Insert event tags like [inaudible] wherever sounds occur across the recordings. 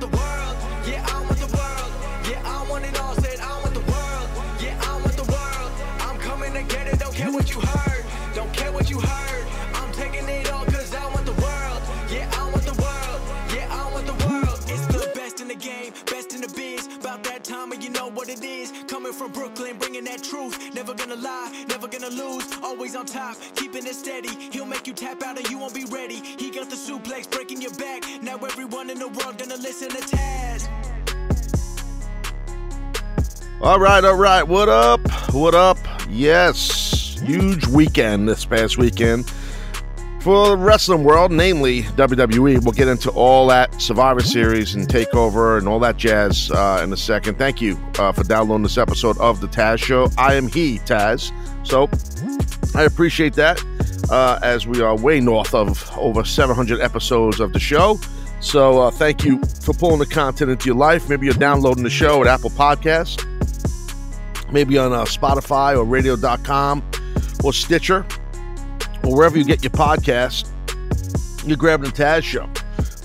the world. Yeah, I want the world. Yeah, I want it all. Said I want the world. Yeah, I want the world. I'm coming to get it. Don't care what you heard. Don't care what you heard. I'm taking it all cause I want the world. Yeah, I want the world. Yeah, I want the world. It's the best in the game, best in the biz. About that time and you know what it is. Coming from Brooklyn, bringing that truth. Never gonna lie, never gonna lose. Always on top, keeping it steady. He'll make you tap out and you won't be ready. He got the suplex breaking your back. Now everyone in the world gonna listen to Taz. All right, all right. What up? What up? Yes, huge weekend this past weekend for the wrestling world, namely WWE. We'll get into all that Survivor Series and Takeover and all that jazz uh, in a second. Thank you uh, for downloading this episode of the Taz Show. I am he, Taz. So I appreciate that. Uh, as we are way north of over 700 episodes of the show. So uh, thank you for pulling the content into your life. Maybe you're downloading the show at Apple Podcasts maybe on uh, Spotify or radio.com or Stitcher or wherever you get your podcast, you're grabbing the Taz show.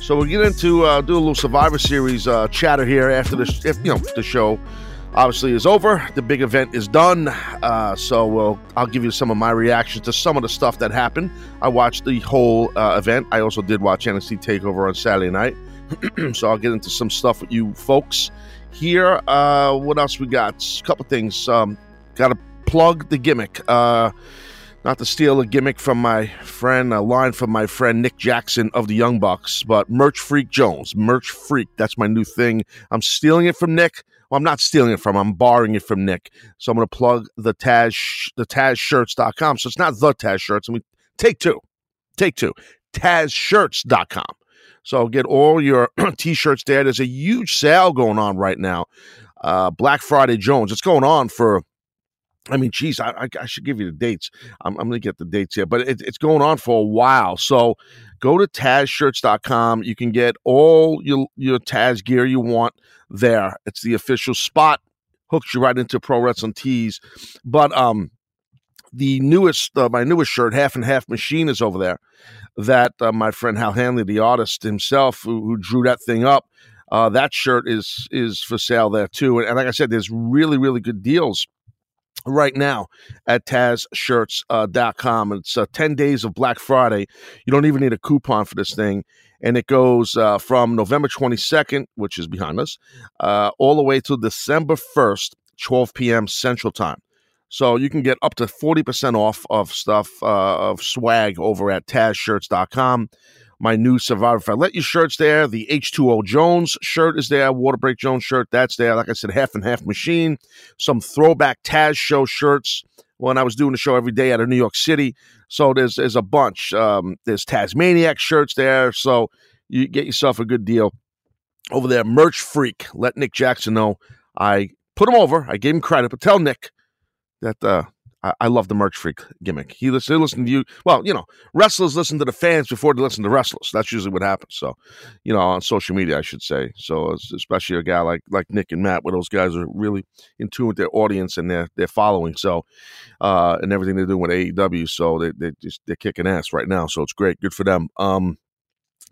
So we'll get into uh, do a little Survivor Series uh, chatter here after the if you know the show obviously is over. The big event is done. Uh, so we'll I'll give you some of my reactions to some of the stuff that happened. I watched the whole uh, event. I also did watch NXT Takeover on Saturday night. [clears throat] so I'll get into some stuff with you folks here. Uh, what else we got? A couple things. Um, got to plug the gimmick. Not to steal a gimmick from my friend, a line from my friend Nick Jackson of the Young Bucks, but Merch Freak Jones. Merch Freak. That's my new thing. I'm stealing it from Nick. Well, I'm not stealing it from. I'm borrowing it from Nick. So I'm going to plug the Taz, the TazShirts.com. So it's not the Taz Shirts. I mean, take two, take two. TazShirts.com. So get all your [clears throat] t-shirts there. There's a huge sale going on right now. Uh, Black Friday Jones. It's going on for. I mean, geez, I, I, I should give you the dates. I'm, I'm going to get the dates here, but it, it's going on for a while. So go to TazShirts.com. You can get all your your Taz gear you want there. It's the official spot. Hooks you right into Pro Wrestling Tees. But um, the newest, uh, my newest shirt, Half and Half Machine, is over there that uh, my friend Hal Hanley, the artist himself, who, who drew that thing up, uh, that shirt is is for sale there too. And, and, like I said, there's really really good deals right now at TazShirts.com. Uh, it's uh, 10 days of Black Friday. You don't even need a coupon for this thing. And it goes uh, from November 22nd, which is behind us, uh, all the way to December 1st, 12 p.m. Central Time. So you can get up to 40% off of stuff, uh, of swag over at TazShirts.com. My new Survivor If I Let You shirt's there. The H2O Jones shirt is there. Water Break Jones shirt, that's there. Like I said, half and half machine. Some throwback Taz show shirts when I was doing the show every day out of New York City. So there's there's a bunch. Um, there's Tasmaniac shirts there. So you get yourself a good deal over there. Merch Freak. Let Nick Jackson know I put him over. I gave him credit, but tell Nick that uh, I, I, love the merch freak gimmick. He listen, he listen to you. Well, you know, wrestlers listen to the fans before they listen to wrestlers. That's usually what happens. So, you know, on social media, I should say. So, especially a guy like like Nick and Matt, where those guys are really in tune with their audience and their their following. So, uh, and everything they're doing with AEW. So they they just they're kicking ass right now. So it's great. Good for them. Um,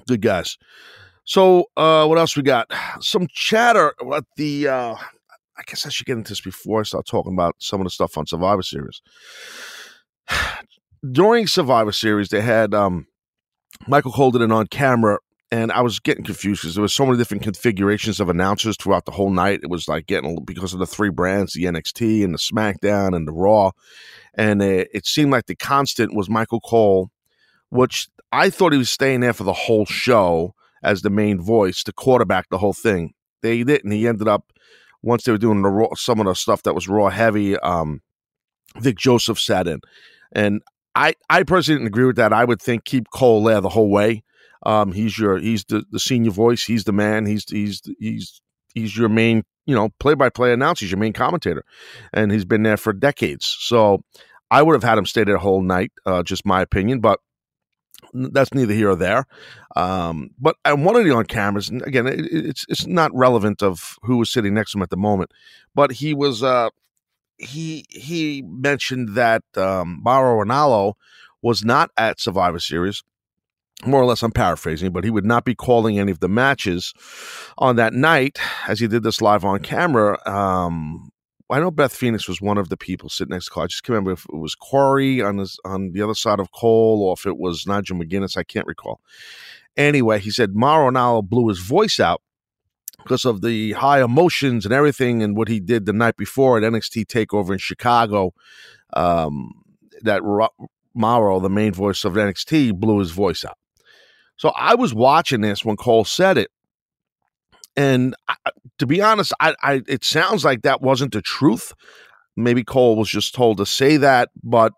good guys. So, uh, what else we got? Some chatter about the uh, I guess I should get into this before I start talking about some of the stuff on Survivor Series. [sighs] During Survivor Series, they had um, Michael Cole did it on camera, and I was getting confused because there was so many different configurations of announcers throughout the whole night. It was like getting because of the three brands, the NXT and the SmackDown and the Raw, and it, it seemed like the constant was Michael Cole, which I thought he was staying there for the whole show as the main voice to quarterback the whole thing. They didn't. He ended up once they were doing the raw, some of the stuff that was raw heavy, um, Vic Joseph sat in, and I I personally didn't agree with that. I would think keep Cole there the whole way. Um, he's your he's the, the senior voice. He's the man. He's he's he's he's your main you know play by play announcer. He's your main commentator, and he's been there for decades. So I would have had him stay there the whole night. Uh, just my opinion, but that's neither here or there. Um, but I wanted it on cameras, and again, it, it's it's not relevant of who was sitting next to him at the moment. But he was uh, he he mentioned that um, Mauro Ranallo was not at Survivor Series more or less I'm paraphrasing, but he would not be calling any of the matches on that night as he did this live on camera. Um, I know Beth Phoenix was one of the people sitting next to Cole. I just can't remember if it was Corey on his, on the other side of Cole or if it was Nigel McGuinness. I can't recall. Anyway, he said Mauro Ranallo blew his voice out because of the high emotions and everything and what he did the night before at NXT Takeover in Chicago. Um, that Mauro, the main voice of NXT, blew his voice out. So I was watching this when Cole said it, and I, to be honest, I, I it sounds like that wasn't the truth. Maybe Cole was just told to say that, but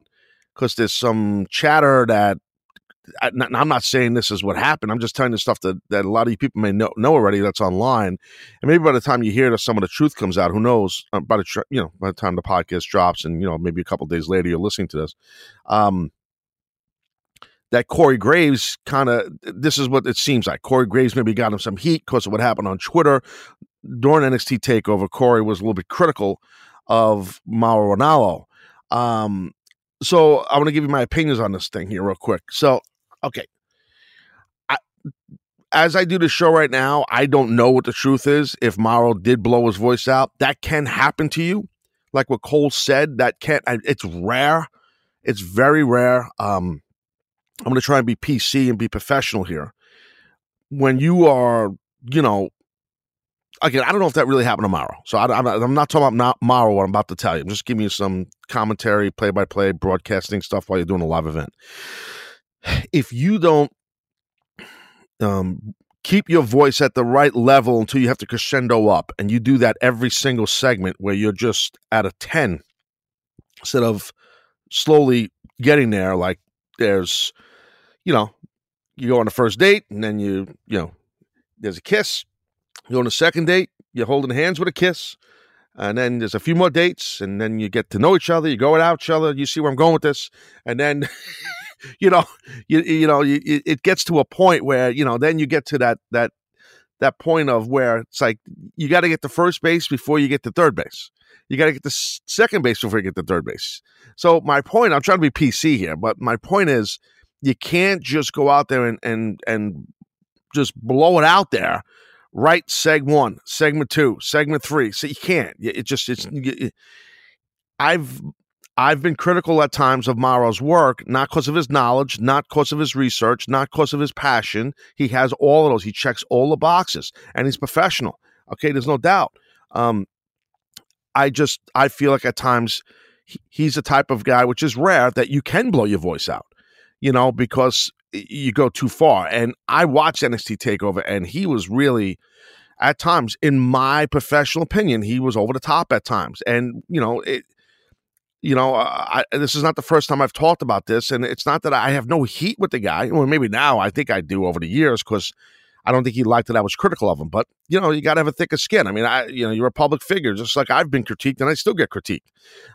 because there's some chatter that I, am not saying this is what happened. I'm just telling you stuff that, that a lot of you people may know, know already that's online. And maybe by the time you hear that some of the truth comes out, who knows? Uh, by the you know by the time the podcast drops, and you know maybe a couple days later you're listening to this, um, that Corey Graves kind of this is what it seems like. Corey Graves maybe got him some heat because of what happened on Twitter during NXT Takeover. Corey was a little bit critical of Mauro Ranallo. Um, so I want to give you my opinions on this thing here real quick. So okay. I, as I do the show right now, I don't know what the truth is. If Mauro did blow his voice out, that can happen to you. Like what Cole said, that can't. It's rare. It's very rare. Um, I'm going to try and be PC and be professional here. When you are, you know, again, I don't know if that really happened tomorrow. So I, am not, I'm not talking about tomorrow, what I'm about to tell you. I'm just giving you some commentary, play by play, broadcasting stuff while you're doing a live event if you don't um, keep your voice at the right level until you have to crescendo up, and you do that every single segment where you're just at a 10 instead of slowly getting there, like there's, you know, you go on the first date and then you, you know, there's a kiss. You go on a second date, you're holding hands with a kiss. And then there's a few more dates, and then you get to know each other. You go out each other. You see where I'm going with this, and then [laughs] you know, you you know, you, it gets to a point where you know, then you get to that that that point of where it's like you got to get to first base before you get to third base. You got to get to second base before you get to third base. So my point, I'm trying to be PC here, but my point is, you can't just go out there and and and just blow it out there. Right, seg one, segment two, segment three. So you can't. It just it's. I've I've been critical at times of Mauro's work, not because of his knowledge, not because of his research, not because of his passion. He has all of those. He checks all the boxes, and he's professional. Okay, there's no doubt. Um, I just I feel like at times he, he's the type of guy, which is rare, that you can blow your voice out. You know, because you go too far. And I watched NXT Takeover, and he was really at times, in my professional opinion, he was over the top at times. And you know, it, you know, uh, I, this is not the first time I've talked about this, and it's not that I have no heat with the guy. Well, maybe now I think I do over the years because I don't think he liked that I was critical of him. But you know, you got to have a thicker skin. I mean, I you know, you're a public figure, just like I've been critiqued, and I still get critiqued.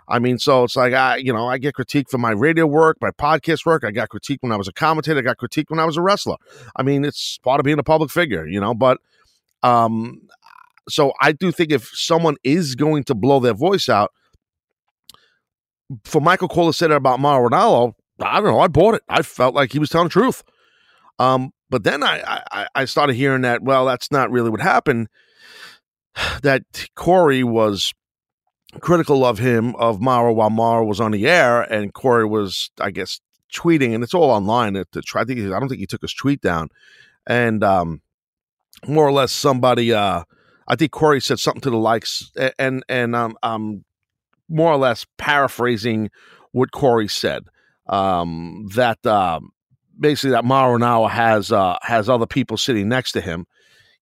I mean, so it's like I, you know, I get critiqued for my radio work, my podcast work. I got critiqued when I was a commentator. I got critiqued when I was a wrestler. I mean, it's part of being a public figure, you know. But um, so I do think if someone is going to blow their voice out for Michael Cole to say that about Mauro Ranallo, I don't know. I bought it. I felt like he was telling the truth. Um, but then I, I, I started hearing that, well, that's not really what happened. That Corey was critical of him, of Mara while Mara was on the air, and Corey was, I guess, tweeting, and it's all online. At the, I I don't think he took his tweet down, and um, more or less somebody. Uh, I think Corey said something to the likes, and and um, um more or less paraphrasing what Corey said. Um, that uh, basically that Mauro now has uh, has other people sitting next to him,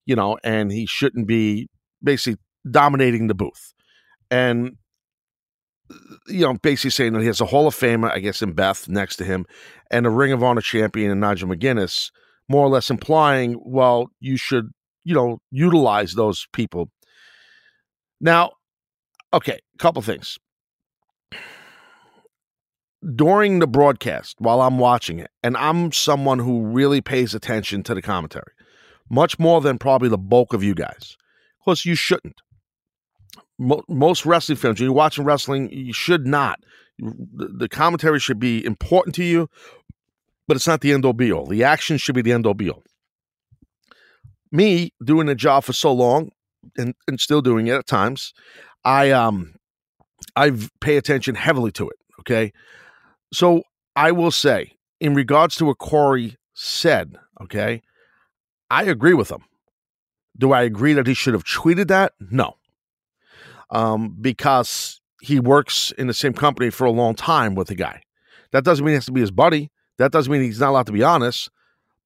you know, and he shouldn't be basically dominating the booth. And you know, basically saying that he has a Hall of Famer, I guess, in Beth next to him, and a Ring of Honor champion in Nigel McGuinness, more or less implying, well, you should, you know, utilize those people. Now, okay, a couple things. During the broadcast, while I'm watching it, and I'm someone who really pays attention to the commentary, much more than probably the bulk of you guys. Of course, you shouldn't. Most wrestling fans, when you're watching wrestling, you should not. The commentary should be important to you, but it's not the end all be all. The action should be the end all be all. Me doing the job for so long and, and still doing it at times, I um I pay attention heavily to it. Okay. So I will say, in regards to what Corey said, okay, I agree with him. Do I agree that he should have tweeted that? No. Um, because he works in the same company for a long time with the guy. That doesn't mean he has to be his buddy. That doesn't mean he's not allowed to be honest.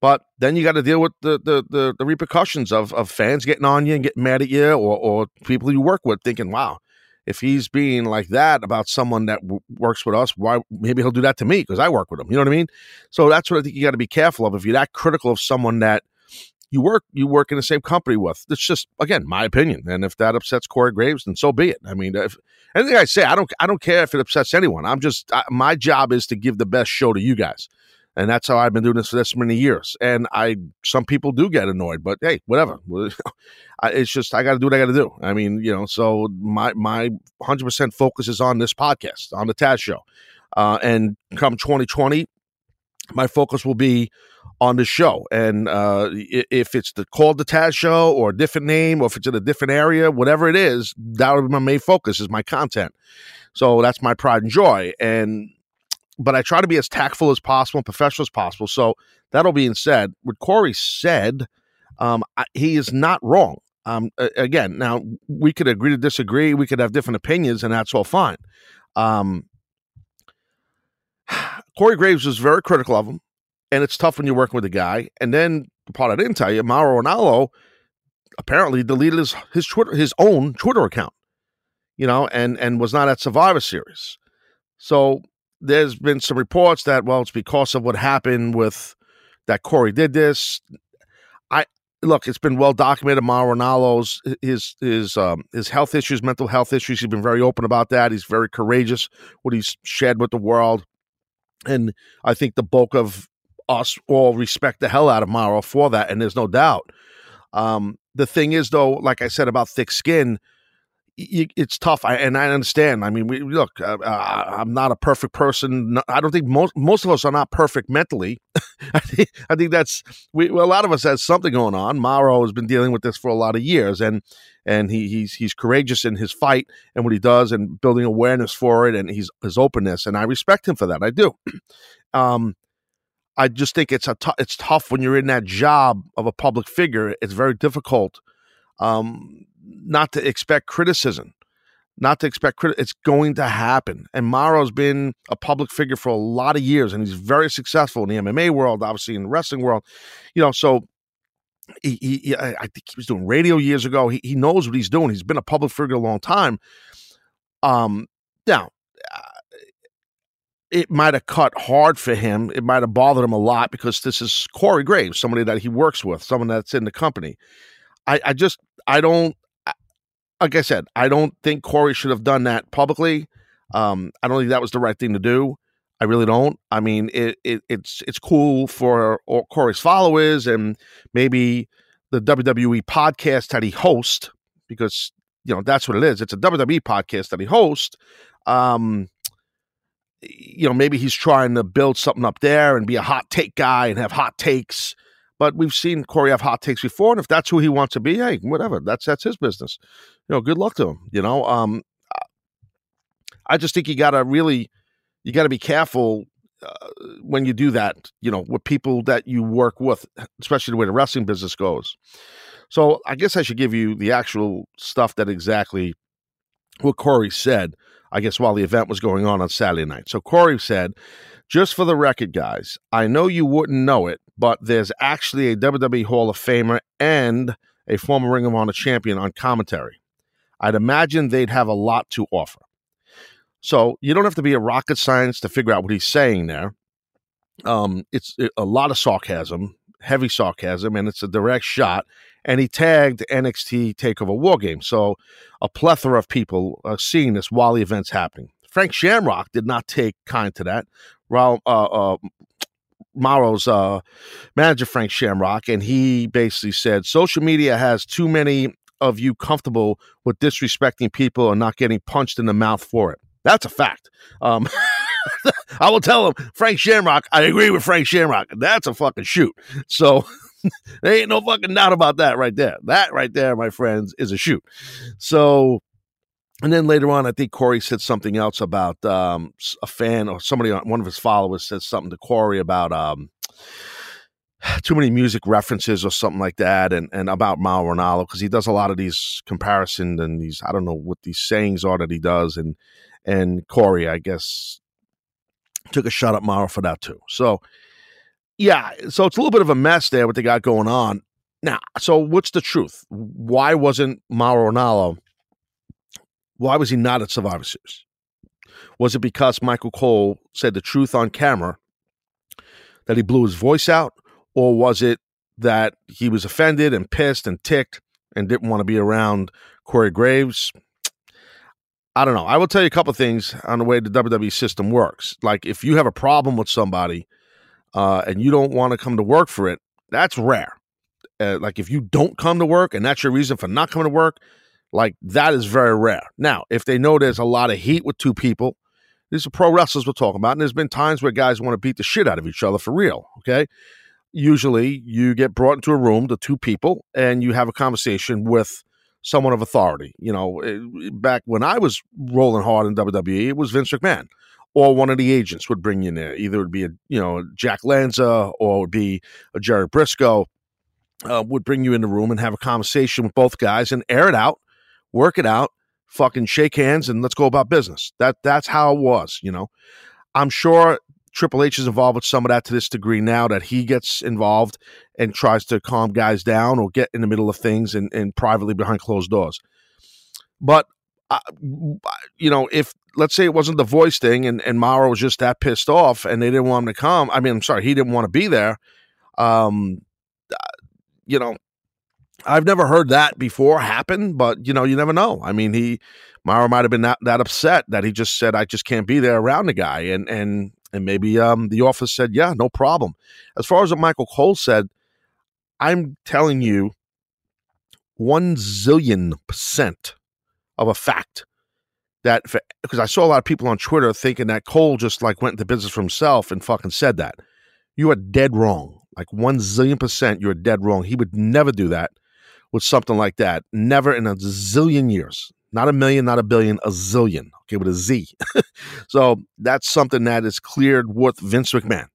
But then you got to deal with the, the the the, repercussions of of fans getting on you and getting mad at you, or or people you work with thinking, "Wow, if he's being like that about someone that w- works with us, why maybe he'll do that to me because I work with him." You know what I mean? So that's what I think you got to be careful of. If you're that critical of someone that you work you work in the same company with. It's just again my opinion, and if that upsets Corey Graves, then so be it. I mean, if anything I say, I don't I don't care if it upsets anyone. I'm just I, my job is to give the best show to you guys, and that's how I've been doing this for this many years. And I some people do get annoyed, but hey, whatever. [laughs] it's just I got to do what I got to do. I mean, you know, so my my hundred percent focus is on this podcast, on the Taz Show, uh, and come 2020, my focus will be on the show. And uh, if it's the called the Taz Show or a different name, or if it's in a different area, whatever it is, that will be my main focus is my content. So that's my pride and joy. And but I try to be as tactful as possible, and professional as possible. So that all being said, what Corey said, um, I, he is not wrong. Um, again, now we could agree to disagree. We could have different opinions, and that's all fine. Um, [sighs] Corey Graves was very critical of him and it's tough when you're working with a guy. And then the part I didn't tell you, Mauro Ranallo apparently deleted his his Twitter his own Twitter account, you know, and and was not at Survivor Series. So there's been some reports that well, it's because of what happened with that Corey did this. I look, it's been well documented. Mauro Ranallo's his his um, his health issues, mental health issues. He's been very open about that. He's very courageous what he's shared with the world. And I think the bulk of us all respect the hell out of Mauro for that, and there's no doubt. Um, the thing is, though, like I said about thick skin, it's tough, I, and I understand. I mean, we look. Uh, uh, I'm not a perfect person. I don't think most most of us are not perfect mentally. [laughs] I think I think that's we. Well, a lot of us has something going on. Mauro has been dealing with this for a lot of years, and and he he's he's courageous in his fight and what he does, and building awareness for it, and he's his openness, and I respect him for that. I do. [clears throat] um, I just think it's a t- it's tough when you're in that job of a public figure. It's very difficult um, not to expect criticism, not to expect crit- It's going to happen. And Mauro's been a public figure for a lot of years, and he's very successful in the MMA world, obviously in the wrestling world. You know, so he, he I think he was doing radio years ago. He, he knows what he's doing. He's been a public figure a long time. Um, now it might have cut hard for him. It might have bothered him a lot because this is Corey Graves, somebody that he works with, someone that's in the company. I, I just, I don't, like I said, I don't think Corey should have done that publicly. Um, I don't think that was the right thing to do. I really don't. I mean, it, it it's it's cool for Corey's followers and maybe the WWE podcast that he hosts because you know that's what it is. It's a WWE podcast that he hosts. Um, you know, maybe he's trying to build something up there and be a hot take guy and have hot takes. But we've seen Corey have hot takes before, and if that's who he wants to be, hey, whatever. That's that's his business. You know, good luck to him. You know, um, I just think you got to really, you got to be careful uh, when you do that. You know, with people that you work with, especially the way the wrestling business goes. So I guess I should give you the actual stuff that exactly what Corey said. I guess, while the event was going on on Saturday night. So Corey said, just for the record, guys, I know you wouldn't know it, but there's actually a WWE Hall of Famer and a former Ring of Honor champion on commentary. I'd imagine they'd have a lot to offer. So you don't have to be a rocket science to figure out what he's saying there. Um, it's a lot of sarcasm, heavy sarcasm, and it's a direct shot and he tagged NXT Takeover War Game. So a plethora of people are seeing this while the event's happening. Frank Shamrock did not take kind to that. Raul, uh, uh, Mauro's uh, manager, Frank Shamrock, and he basically said social media has too many of you comfortable with disrespecting people and not getting punched in the mouth for it. That's a fact. Um, [laughs] I will tell him, Frank Shamrock, I agree with Frank Shamrock. That's a fucking shoot. So [laughs] there ain't no fucking doubt about that right there. That right there, my friends, is a shoot. So, and then later on, I think Corey said something else about um, a fan or somebody, one of his followers said something to Corey about um, [sighs] too many music references or something like that, and, and about Mauro Ranallo because he does a lot of these comparisons and these I don't know what these sayings are that he does, and and Corey I guess took a shot at Mauro for that too. So yeah, so it's a little bit of a mess there what they got going on now. So what's the truth? Why wasn't Mauro Ranallo? Why was he not at Survivor Series? Was it because Michael Cole said the truth on camera that he blew his voice out? Or was it that he was offended and pissed and ticked and didn't want to be around Corey Graves? I don't know. I will tell you a couple things on the way the WWE system works. Like if you have a problem with somebody uh, and you don't want to come to work for it, that's rare. Uh, like if you don't come to work and that's your reason for not coming to work, like that is very rare. Now, if they know there's a lot of heat with two people, these are pro wrestlers we're talking about, and there's been times where guys want to beat the shit out of each other for real. Okay, usually you get brought into a room, the two people, and you have a conversation with someone of authority. You know, eh, back when I was rolling hard in WWE, it was Vince McMahon or one of the agents would bring you in there. Either it would be a you know Jack Lanza or it would be a Jerry Brisco uh, would bring you in the room and have a conversation with both guys and air it out, work it out, fucking shake hands and let's go about business. That that's how it was. You know, I'm sure Triple H is involved with some of that to this degree now that he gets involved and tries to calm guys down or get in the middle of things and, and privately behind closed doors. But, uh, you know, if let's say it wasn't the voice thing and, and Mauro was just that pissed off and they didn't want him to come, I mean, I'm sorry, he didn't want to be there. Um, uh, you know, I've never heard that before happen, but you know, you never know. I mean, he Mauro might have been that, that upset that he just said, I just can't be there around the guy. And and and maybe um, the office said, yeah, no problem. As far as what Michael Cole said, I'm telling you one zillion percent of a fact that because I saw a lot of people on Twitter thinking that Cole just like went into business for himself and fucking said that. You are dead wrong. Like one zillion percent, you're dead wrong. He would never do that with something like that. Never in a zillion years. Not a million, not a billion, a zillion okay, with a Z. [laughs] so that's something that is cleared with Vince McMahon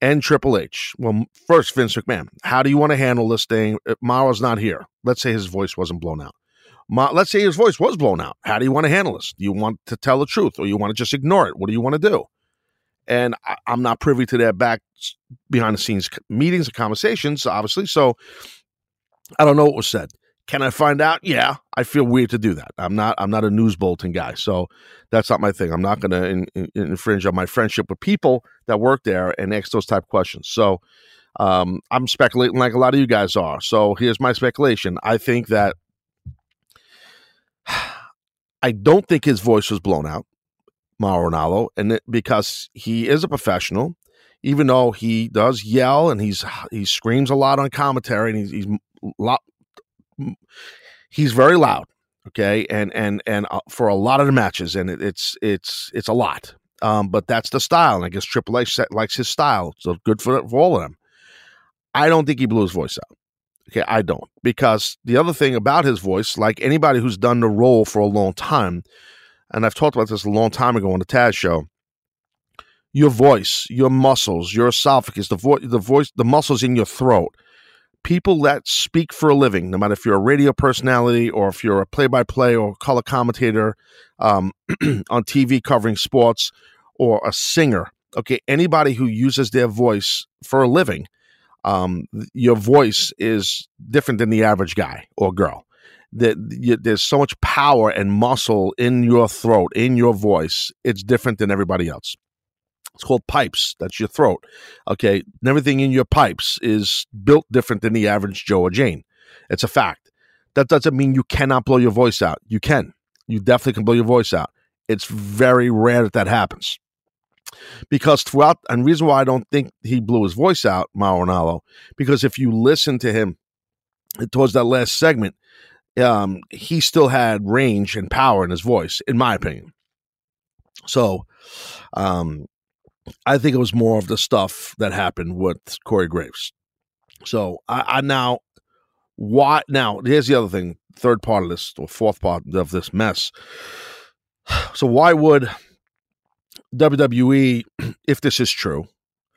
and Triple H. Well, first, Vince McMahon. How do you want to handle this thing? Uh, Mara's not here. Let's say his voice wasn't blown out. Ma- let's say his voice was blown out. How do you want to handle this? Do you want to tell the truth or you want to just ignore it? What do you want to do? And I- am not privy to their back behind the scenes meetings and conversations, obviously. So I don't know what was said. Can I find out? Yeah, I feel weird to do that. I'm not. I'm not a news bulletin guy, so that's not my thing. I'm not going to in, in, infringe on my friendship with people that work there and ask those type questions. So um, I'm speculating like a lot of you guys are. So here's my speculation. I think that [sighs] I don't think his voice was blown out, Mauro and it, because he is a professional, even though he does yell and he's he screams a lot on commentary and he's, he's lot he's very loud okay and and and uh, for a lot of the matches and it, it's it's it's a lot um, but that's the style and i guess triple h likes his style so good for, for all of them. I don't think he blew his voice out okay i don't because the other thing about his voice like anybody who's done the role for a long time and i've talked about this a long time ago on the taz show your voice your muscles your esophagus the, vo- the voice the muscles in your throat people that speak for a living, no matter if you're a radio personality or if you're a play by play or color commentator um, [clears throat] on TV covering sports or a singer, okay, anybody who uses their voice for a living, um, your voice is different than the average guy or girl. That there's so much power and muscle in your throat, in your voice. It's different than everybody else. It's called pipes. That's your throat. Okay. And everything in your pipes is built different than the average Joe or Jane. It's a fact. That doesn't mean you cannot blow your voice out. You can. You definitely can blow your voice out. It's very rare that that happens. Because throughout, and reason why I don't think he blew his voice out, Mauro because if you listen to him towards that last segment, um, he still had range and power in his voice, in my opinion. So Um, I think it was more of the stuff that happened with Corey Graves. So I, I now why now here's the other thing, third part of this or fourth part of this mess. [sighs] So why would WWE, [clears throat] if this is true,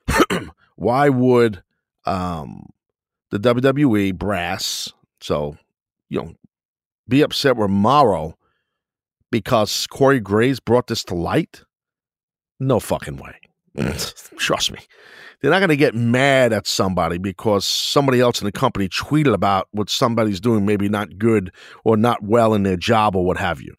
[clears throat] why would um, the WWE brass, so you know, be upset with Mauro because Corey Graves brought this to light? No fucking way. Trust me. They're not going to get mad at somebody because somebody else in the company tweeted about what somebody's doing, maybe not good or not well in their job or what have you.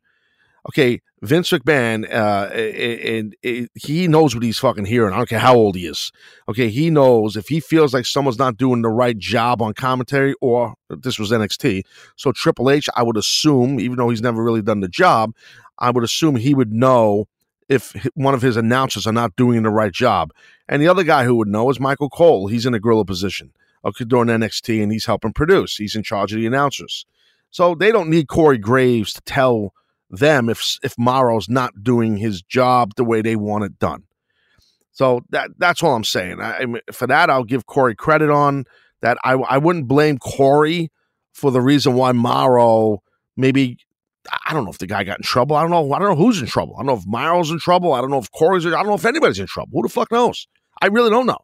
Okay, Vince McMahon, uh, and, and he knows what he's fucking hearing. I don't care how old he is. Okay, he knows if he feels like someone's not doing the right job on commentary, or this was NXT. So Triple H, I would assume, even though he's never really done the job, I would assume he would know if one of his announcers are not doing the right job. And the other guy who would know is Michael Cole. He's in a gorilla position uh, okay, during NXT, and he's helping produce. He's in charge of the announcers. So they don't need Corey Graves to tell them if if Mauro's not doing his job the way they want it done. So that that's all I'm saying. I, I mean, for that, I'll give Corey credit on that. I I wouldn't blame Corey for the reason why Mauro maybe I don't know if the guy got in trouble. I don't know. I don't know who's in trouble. I don't know if Mauro's in trouble. I don't know if Corey's. I don't know if anybody's in trouble. Who the fuck knows? I really don't know.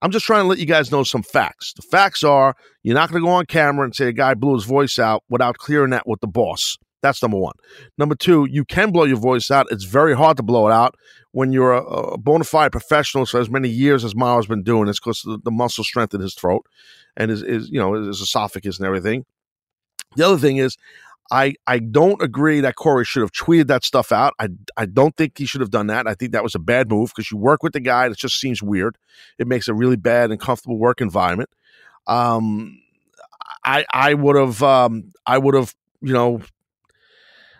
I'm just trying to let you guys know some facts. The facts are you're not going to go on camera and say a guy blew his voice out without clearing that with the boss. That's number one. Number two, you can blow your voice out. It's very hard to blow it out when you're a, a bona fide professional for as many years as Miles has been doing. It's because the, the, muscle strength in his throat and his, his, you know, his esophagus and everything. The other thing is, I, I don't agree that Corey should have tweeted that stuff out. I, I don't think he should have done that. I think that was a bad move because you work with the guy. It just seems weird. It makes a really bad and comfortable work environment. Um, I I would have um, I would have you know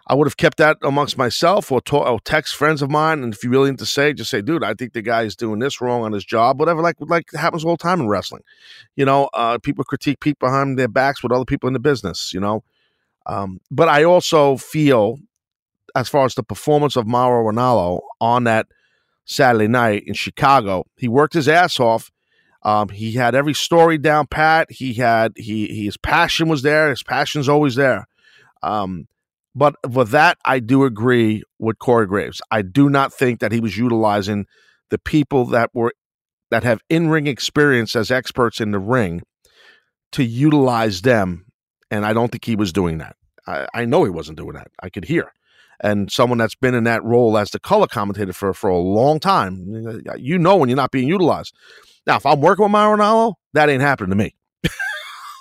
I would have kept that amongst myself or, to- or text friends of mine. And if you really need to say, just say, dude, I think the guy is doing this wrong on his job, whatever. Like like happens all the time in wrestling. You know, uh, people critique people behind their backs with other people in the business. You know, um, but I also feel, as far as the performance of Mauro Ranallo on that Saturday night in Chicago, he worked his ass off. Um, he had every story down pat. He had he, he his passion was there. His passion's always there. Um, but with that, I do agree with Corey Graves. I do not think that he was utilizing the people that were that have in ring experience as experts in the ring to utilize them and I don't think he was doing that. I, I know he wasn't doing that. I could hear. And someone that's been in that role as the color commentator for, for a long time, you know when you're not being utilized. Now, if I'm working with Mauro Ranallo, that ain't happening to me. [laughs]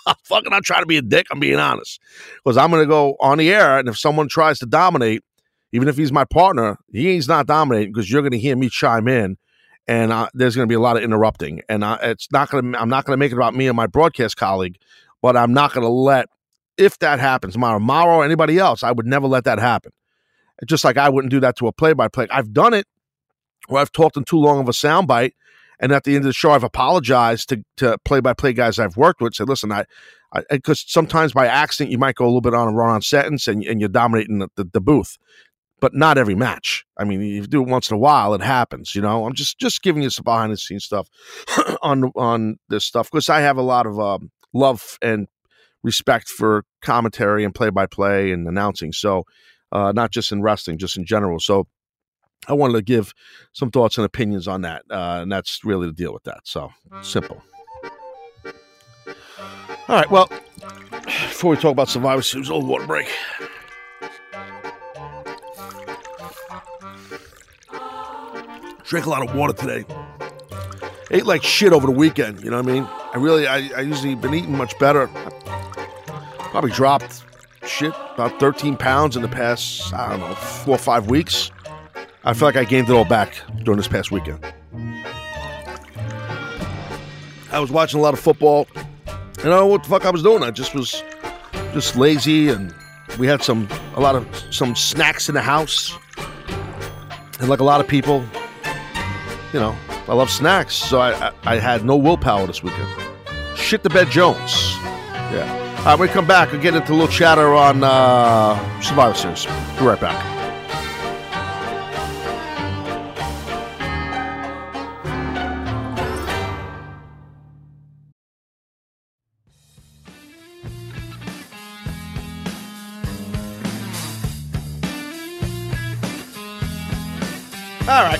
I'm fucking not trying to be a dick. I'm being honest. Because I'm going to go on the air, and if someone tries to dominate, even if he's my partner, he's not dominating because you're going to hear me chime in, and uh, there's going to be a lot of interrupting. And I, it's not going to. I'm not going to make it about me and my broadcast colleague, but I'm not going to let if that happens, tomorrow, Mauro or anybody else, I would never let that happen. Just like I wouldn't do that to a play by play. I've done it where I've talked in too long of a soundbite. And at the end of the show, I've apologized to, to play by play guys I've worked with. Said, listen, I, because sometimes by accident you might go a little bit on a run on sentence and, and you're dominating the, the, the booth but not every match. I mean, you do it once in a while, it happens. You know, I'm just just giving you some behind the scenes stuff [clears throat] on on this stuff because I have a lot of um, love and respect for commentary and play by play and announcing. So, uh, not just in wrestling, just in general. So, I wanted to give some thoughts and opinions on that, uh, and that's really the deal with that. So, simple. All right. Well, before we talk about Survivor Series, a little water break. Drink a lot of water today. Ate like shit over the weekend. You know what I mean? I really, I, I usually been eating much better probably dropped shit about 13 pounds in the past, I don't know, four or five weeks. I feel like I gained it all back during this past weekend. I was watching a lot of football. I don't know what the fuck I was doing. I just was just lazy and we had some a lot of some snacks in the house. And like a lot of people, you know, I love snacks, so I, I, I had no willpower this weekend. Shit the bed Jones. Yeah. Uh, when we come back, we'll get into a little chatter on uh, Survivor Series. Be right back. All right.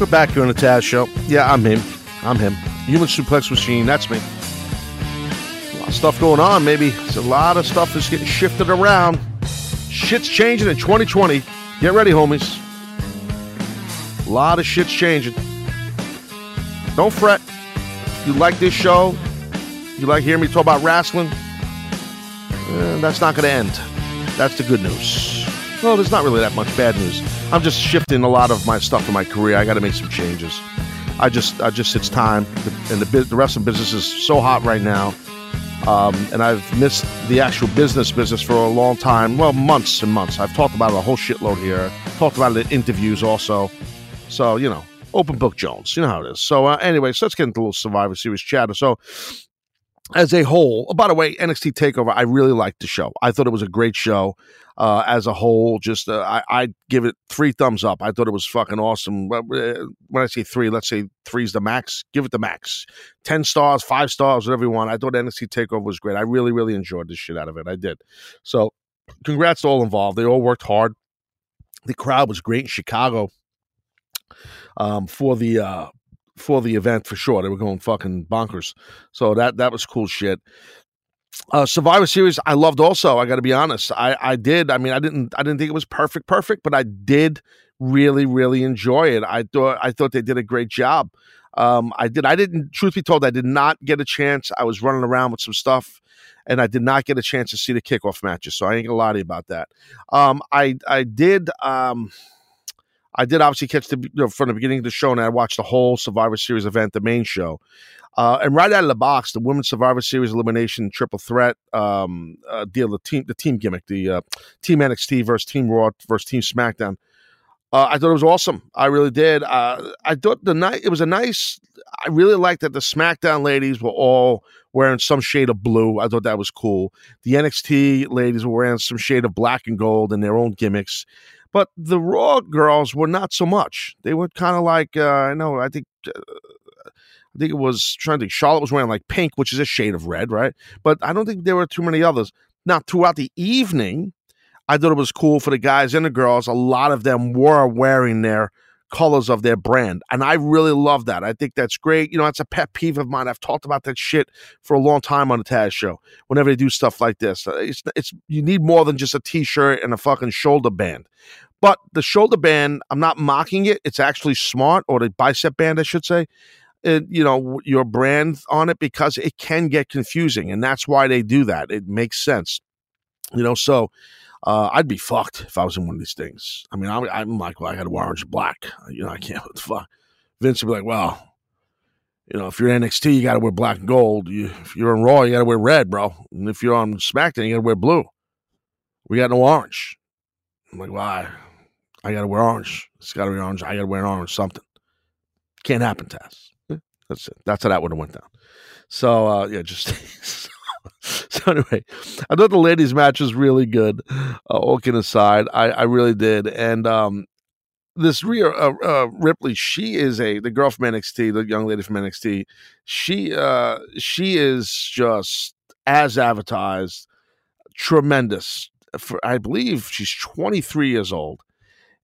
We're back here on the Taz Show. Yeah, I'm him. I'm him. Human Suplex Machine, that's me. Stuff going on, maybe. it's a lot of stuff that's getting shifted around. Shit's changing in 2020. Get ready, homies. A lot of shit's changing. Don't fret. If you like this show, you like hearing me talk about wrestling, eh, that's not going to end. That's the good news. Well, there's not really that much bad news. I'm just shifting a lot of my stuff in my career. I got to make some changes. I just, I just, it's time. And the, the wrestling business is so hot right now. Um, and I've missed the actual business business for a long time. Well, months and months. I've talked about it a whole shitload here. Talked about it in interviews also. So you know, open book Jones. You know how it is. So uh, anyway, so let's get into a little Survivor Series chatter. So as a whole, oh, by the way, NXT Takeover, I really liked the show. I thought it was a great show uh, as a whole. Just uh, I, I'd give it three thumbs up. I thought it was fucking awesome. Uh, when I say three, let's say three's the max. Give it the max. Ten stars, five stars, whatever you want. I thought NXT Takeover was great. I really, really enjoyed the shit out of it. I did. So, congrats to all involved. They all worked hard. The crowd was great in Chicago um, for the uh, for the event for sure. They were going fucking bonkers. So that that was cool shit. Uh, Survivor Series, I loved also. I got to be honest. I I did. I mean, I didn't I didn't think it was perfect, perfect, but I did really really enjoy it. I thought I thought they did a great job. Um, I did. I didn't. Truth be told, I did not get a chance. I was running around with some stuff, and I did not get a chance to see the kickoff matches. So I ain't gonna lie to you about that. Um, I I did. Um, I did obviously catch the you know, from the beginning of the show, and I watched the whole Survivor Series event, the main show. Uh, and right out of the box, the Women's Survivor Series elimination triple threat um, uh, deal, the team, the team gimmick, the uh, Team NXT versus Team Raw versus Team SmackDown. Uh, I thought it was awesome. I really did. Uh, I thought the night it was a nice. I really liked that the SmackDown ladies were all wearing some shade of blue. I thought that was cool. The NXT ladies were wearing some shade of black and gold in their own gimmicks. But the Raw girls were not so much. They were kind of like uh, I know. I think uh, I think it was trying to think. Charlotte was wearing like pink, which is a shade of red, right? But I don't think there were too many others. Now throughout the evening, I thought it was cool for the guys and the girls. A lot of them were wearing their colors of their brand. And I really love that. I think that's great. You know, that's a pet peeve of mine. I've talked about that shit for a long time on the Taz show. Whenever they do stuff like this, uh, it's, it's you need more than just a t-shirt and a fucking shoulder band. But the shoulder band, I'm not mocking it. It's actually smart, or the bicep band, I should say. It, you know, your brand on it because it can get confusing, and that's why they do that. It makes sense, you know. So, uh, I'd be fucked if I was in one of these things. I mean, I'm, I'm like, well, I got to wear orange and black. [laughs] You know, I can't. [laughs] What the fuck? Vince would be like, well, you know, if you're NXT, you got to wear black and gold. You, if you're on Raw, you got to wear red, bro. And if you're on SmackDown, you got to wear blue. We got no orange. I'm like, why? I I got to wear orange. It's got to be orange. I got to wear orange something. Can't happen, Taz. That's it. That's how that would have went down. So uh, yeah, just [laughs] [laughs] so anyway, I thought the ladies' match was really good. Uh, aside, I, I really did. And um, this Rhea uh, uh, Ripley, she is a the girl from NXT, the young lady from NXT. She uh, she is just as advertised, tremendous. For I believe she's 23 years old,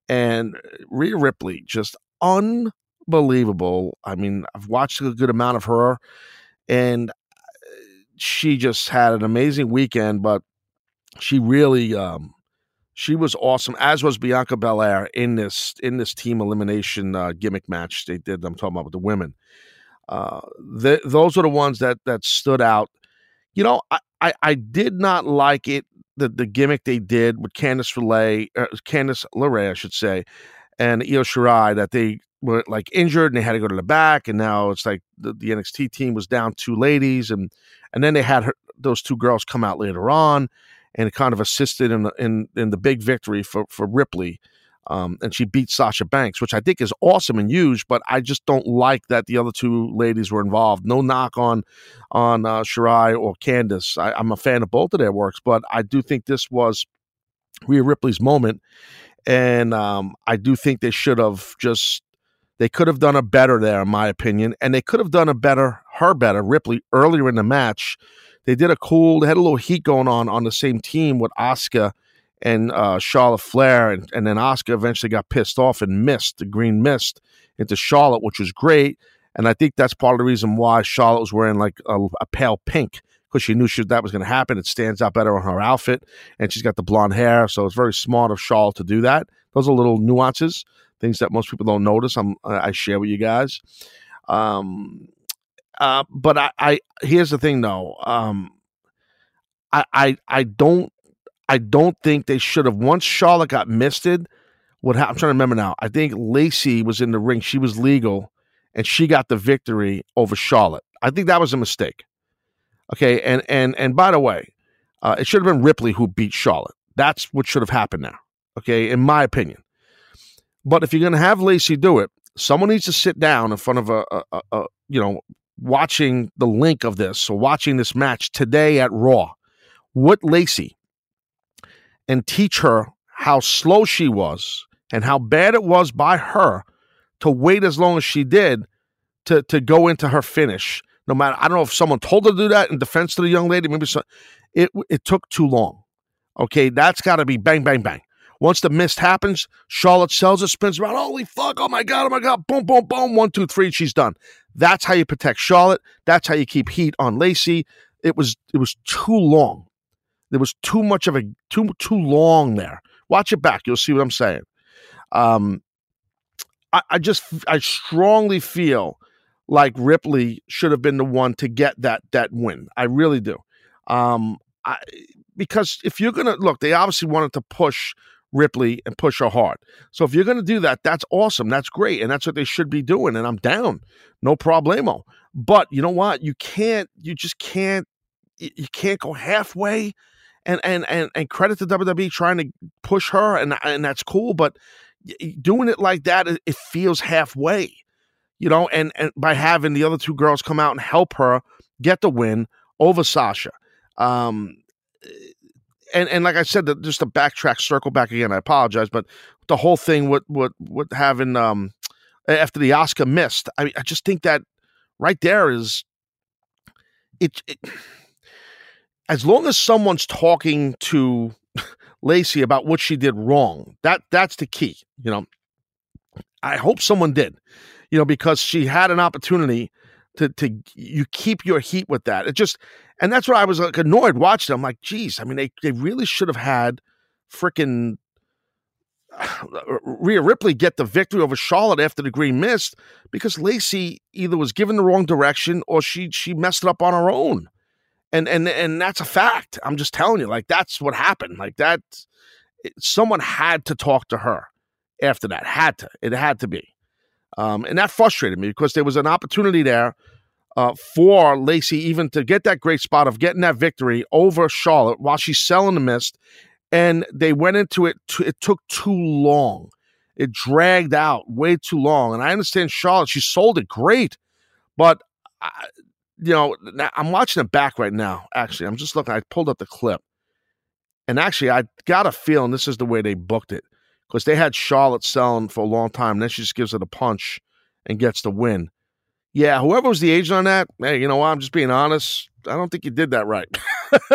and Rhea Ripley just unbelievable. I mean, I've watched a good amount of her, and she just had an amazing weekend, but she really um she was awesome, as was Bianca Belair in this in this team elimination uh, gimmick match they did. I'm talking about with the women. Uh, those are the ones that that stood out. You know, I, I, I did not like it the the gimmick they did with Candice LeRae, uh, Candice LeRae, I should say, and Io Shirai that they were like injured and they had to go to the back, and now it's like the, the NXT team was down two ladies, and and then they had her, those two girls come out later on, and kind of assisted in the, in in the big victory for for Ripley. Um, and she beat Sasha Banks, which I think is awesome and huge. But I just don't like that the other two ladies were involved. No knock on on uh, Shirai or Candice. I, I'm a fan of both of their works, but I do think this was Rhea Ripley's moment, and um, I do think they should have just they could have done a better there, in my opinion, and they could have done a better, her better, Ripley earlier in the match. They did a cool, they had a little heat going on on the same team with Asuka and uh, Charlotte Flair, and, and then Asuka eventually got pissed off and missed the green mist into Charlotte, which was great. And I think that's part of the reason why Charlotte was wearing like a, a pale pink because she knew she, that was going to happen. It stands out better on her outfit, and she's got the blonde hair, so it's very smart of Charlotte to do that. Those are little nuances, things that most people don't notice. I'm I share with you guys. Um, uh, but I, I here's the thing though. Um, I, I I don't I don't think they should have. Once Charlotte got misted, what I'm trying to remember now. I think Lacey was in the ring. She was legal, and she got the victory over Charlotte. I think that was a mistake. Okay, and and and by the way, uh, it should have been Ripley who beat Charlotte. That's what should have happened now. Okay, in my opinion. But if you're going to have Lacey do it, someone needs to sit down in front of a, a, a, a you know watching the link of this or watching this match today at Raw with Lacey and teach her how slow she was and how bad it was by her to wait as long as she did to to go into her finish. No matter, I don't know if someone told her to do that in defense to the young lady. Maybe so, it it took too long. Okay, that's got to be bang bang bang. Once the mist happens, Charlotte sells it, spins around. Holy fuck! Oh my god! Oh my god! Boom! Boom! Boom! One, two, three. She's done. That's how you protect Charlotte. That's how you keep heat on Lacey. It was it was too long. There was too much of a too too long there. Watch it back. You'll see what I'm saying. Um, I, I just I strongly feel like Ripley should have been the one to get that that win. I really do. Um, I because if you're gonna look, they obviously wanted to push Ripley and push her hard. So if you're gonna do that, that's awesome. That's great, and that's what they should be doing. And I'm down, no problemo. But you know what? You can't. You just can't. You can't go halfway. And and and and credit to WWE trying to push her, and and that's cool. But doing it like that, it, it feels halfway. You know, and and by having the other two girls come out and help her get the win over Sasha. Um, and and like I said, just to backtrack, circle back again. I apologize, but the whole thing with with with having um after the Asuka mist, I I just think that right there is it, it as long as someone's talking to Lacey about what she did wrong, that that's the key. You know, I hope someone did, you know, because she had an opportunity to to you keep your heat with that. It just and that's why I was like annoyed watching. I'm like, geez, I mean, they they really should have had freaking [sighs] Rhea Ripley get the victory over Charlotte after the green mist because Lacey either was given the wrong direction or she she messed it up on her own. And and and that's a fact. I'm just telling you, like that's what happened. Like that someone had to talk to her after that. Had to. It had to be. Um, and that frustrated me because there was an opportunity there uh, for Lacey even to get that great spot of getting that victory over Charlotte while she's selling the mist. And they went into it, t- it took too long. It dragged out way too long. And I understand Charlotte, she sold it great. But, I, you know, I'm watching it back right now. Actually, I'm just looking, I pulled up the clip. And actually, I got a feeling this is the way they booked it because they had Charlotte selling for a long time. And then she just gives it a punch and gets the win. Yeah, whoever was the agent on that, hey, you know what? I'm just being honest. I don't think you did that right. [laughs]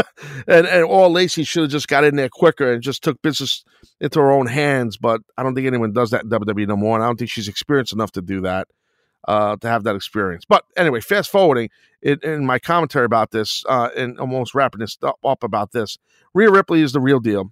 and and all Lacey should have just got in there quicker and just took business into her own hands. But I don't think anyone does that in WWE no more. And I don't think she's experienced enough to do that, uh, to have that experience. But anyway, fast forwarding it, in my commentary about this, uh, and almost wrapping this up about this, Rhea Ripley is the real deal.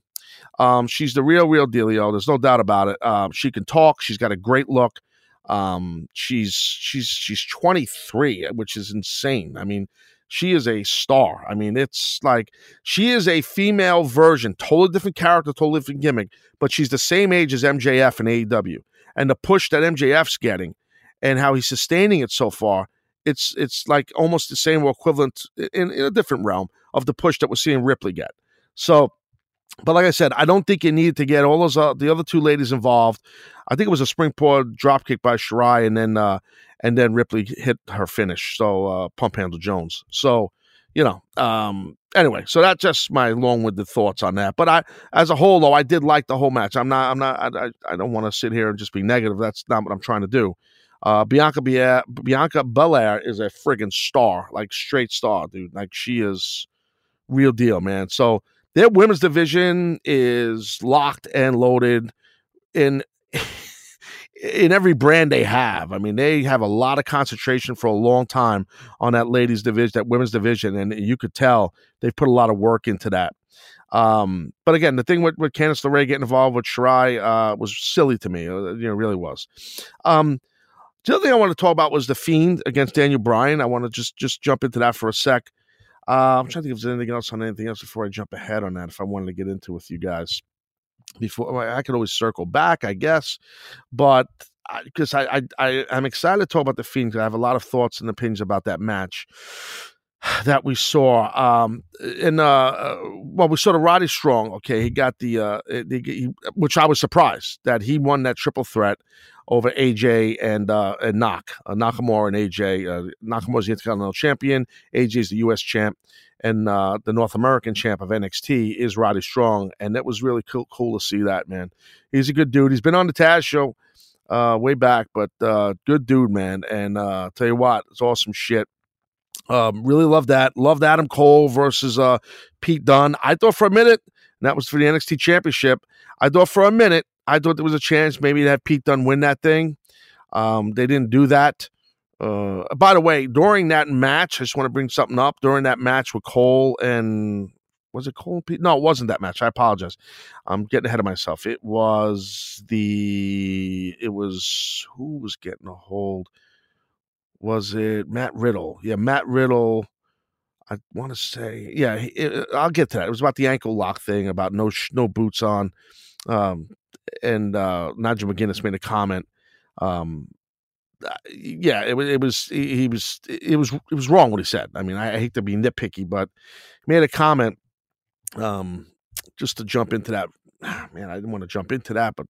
Um, she's the real, real dealio. There's no doubt about it. Um, she can talk. She's got a great look. Um, she's she's she's 23, which is insane. I mean, she is a star. I mean, it's like she is a female version, totally different character, totally different gimmick, but she's the same age as MJF and AEW. And the push that MJF's getting and how he's sustaining it so far, it's it's like almost the same or equivalent in, in a different realm of the push that we're seeing Ripley get. So but like I said, I don't think you needed to get all those uh, the other two ladies involved. I think it was a springboard drop kick by Shirai, and then uh, and then Ripley hit her finish. So uh, pump handle Jones. So you know, um, anyway, so that's just my long-winded thoughts on that. But I, as a whole, though, I did like the whole match. I'm not, I'm not, I, I don't want to sit here and just be negative. That's not what I'm trying to do. Uh, Bianca Bia- Bianca Belair is a friggin' star, like straight star, dude. Like she is real deal, man. So their women's division is locked and loaded in [laughs] in every brand they have. I mean, they have a lot of concentration for a long time on that ladies division, that women's division, and you could tell they've put a lot of work into that. Um, but again, the thing with, with Candice LeRae getting involved with Shirai uh, was silly to me. Uh, you know, really was. Um, the other thing I want to talk about was the Fiend against Daniel Bryan. I want to just just jump into that for a sec. Uh, I'm trying to think if there's anything else on anything else before I jump ahead on that. If I wanted to get into with you guys before, I could always circle back, I guess. But because I, I, I, I'm excited to talk about the Fiend. I have a lot of thoughts and opinions about that match [sighs] that we saw. Um, and uh, uh, well, we saw the Roddy Strong. Okay, he got the, uh, the he, which I was surprised that he won that triple threat over AJ and uh, and Nak, uh, Nakamura and AJ. Uh, Nakamura's the Intercontinental Champion. AJ's the U.S. Champ, and uh, the North American Champ of NXT is Roddy Strong, and that was really cool, cool to see that man. He's a good dude. He's been on the Taz show. Uh, way back, but uh, good dude, man. And uh, tell you what, it's awesome shit. Um, really love that. Loved Adam Cole versus uh, Pete Dunne. I thought for a minute, and that was for the NXT Championship. I thought for a minute, I thought there was a chance maybe to have Pete Dunne win that thing. Um, they didn't do that. Uh, by the way, during that match, I just want to bring something up. During that match with Cole and was it Cole Pete? No, it wasn't that match. I apologize. I'm getting ahead of myself. It was the. It was who was getting a hold was it Matt Riddle? Yeah, Matt Riddle. I want to say, yeah, it, I'll get to that. It was about the ankle lock thing, about no no boots on, um, and uh, Nigel McGuinness made a comment. Um, uh, yeah, it was it was he was it was it was wrong what he said. I mean, I, I hate to be nitpicky, but he made a comment. Um, just to jump into that, man, I didn't want to jump into that, but